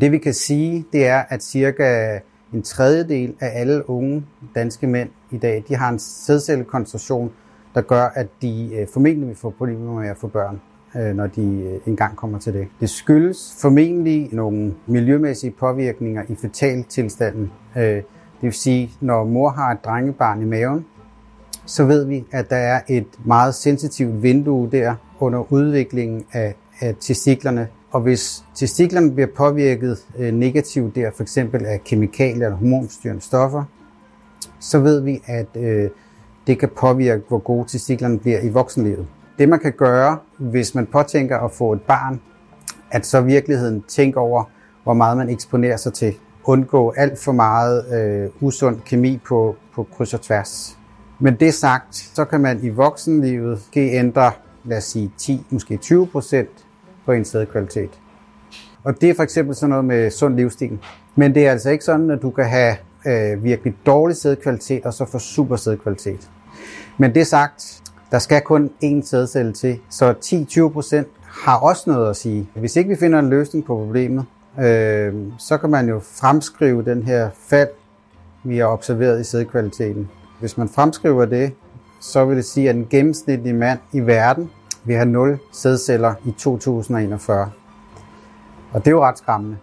Det vi kan sige, det er, at cirka en tredjedel af alle unge danske mænd i dag, de har en sædcellekoncentration, der gør, at de øh, formentlig vil få problemer med at få børn, øh, når de øh, engang kommer til det. Det skyldes formentlig nogle miljømæssige påvirkninger i fetaltilstanden. Det vil sige, når mor har et drengebarn i maven, så ved vi, at der er et meget sensitivt vindue der under udviklingen af, af testiklerne. Og hvis testiklerne bliver påvirket øh, negativt der, for eksempel af kemikalier eller hormonstyrende stoffer, så ved vi, at øh, det kan påvirke, hvor gode testiklerne bliver i voksenlivet. Det man kan gøre, hvis man påtænker at få et barn, at så virkeligheden tænke over, hvor meget man eksponerer sig til. Undgå alt for meget øh, usund kemi på, på kryds og tværs. Men det sagt, så kan man i voksenlivet ændre, lad os sige 10, måske 20 procent på ens sædkvalitet. Og det er for eksempel sådan noget med sund livsstil. Men det er altså ikke sådan, at du kan have øh, virkelig dårlig sædkvalitet og så få super sædkvalitet. Men det sagt, der skal kun én sædcelle til, så 10-20 procent har også noget at sige. Hvis ikke vi finder en løsning på problemet, øh, så kan man jo fremskrive den her fald, vi har observeret i sædkvaliteten. Hvis man fremskriver det, så vil det sige, at en gennemsnitlig mand i verden vil have 0 sædceller i 2041. Og det er jo ret skræmmende.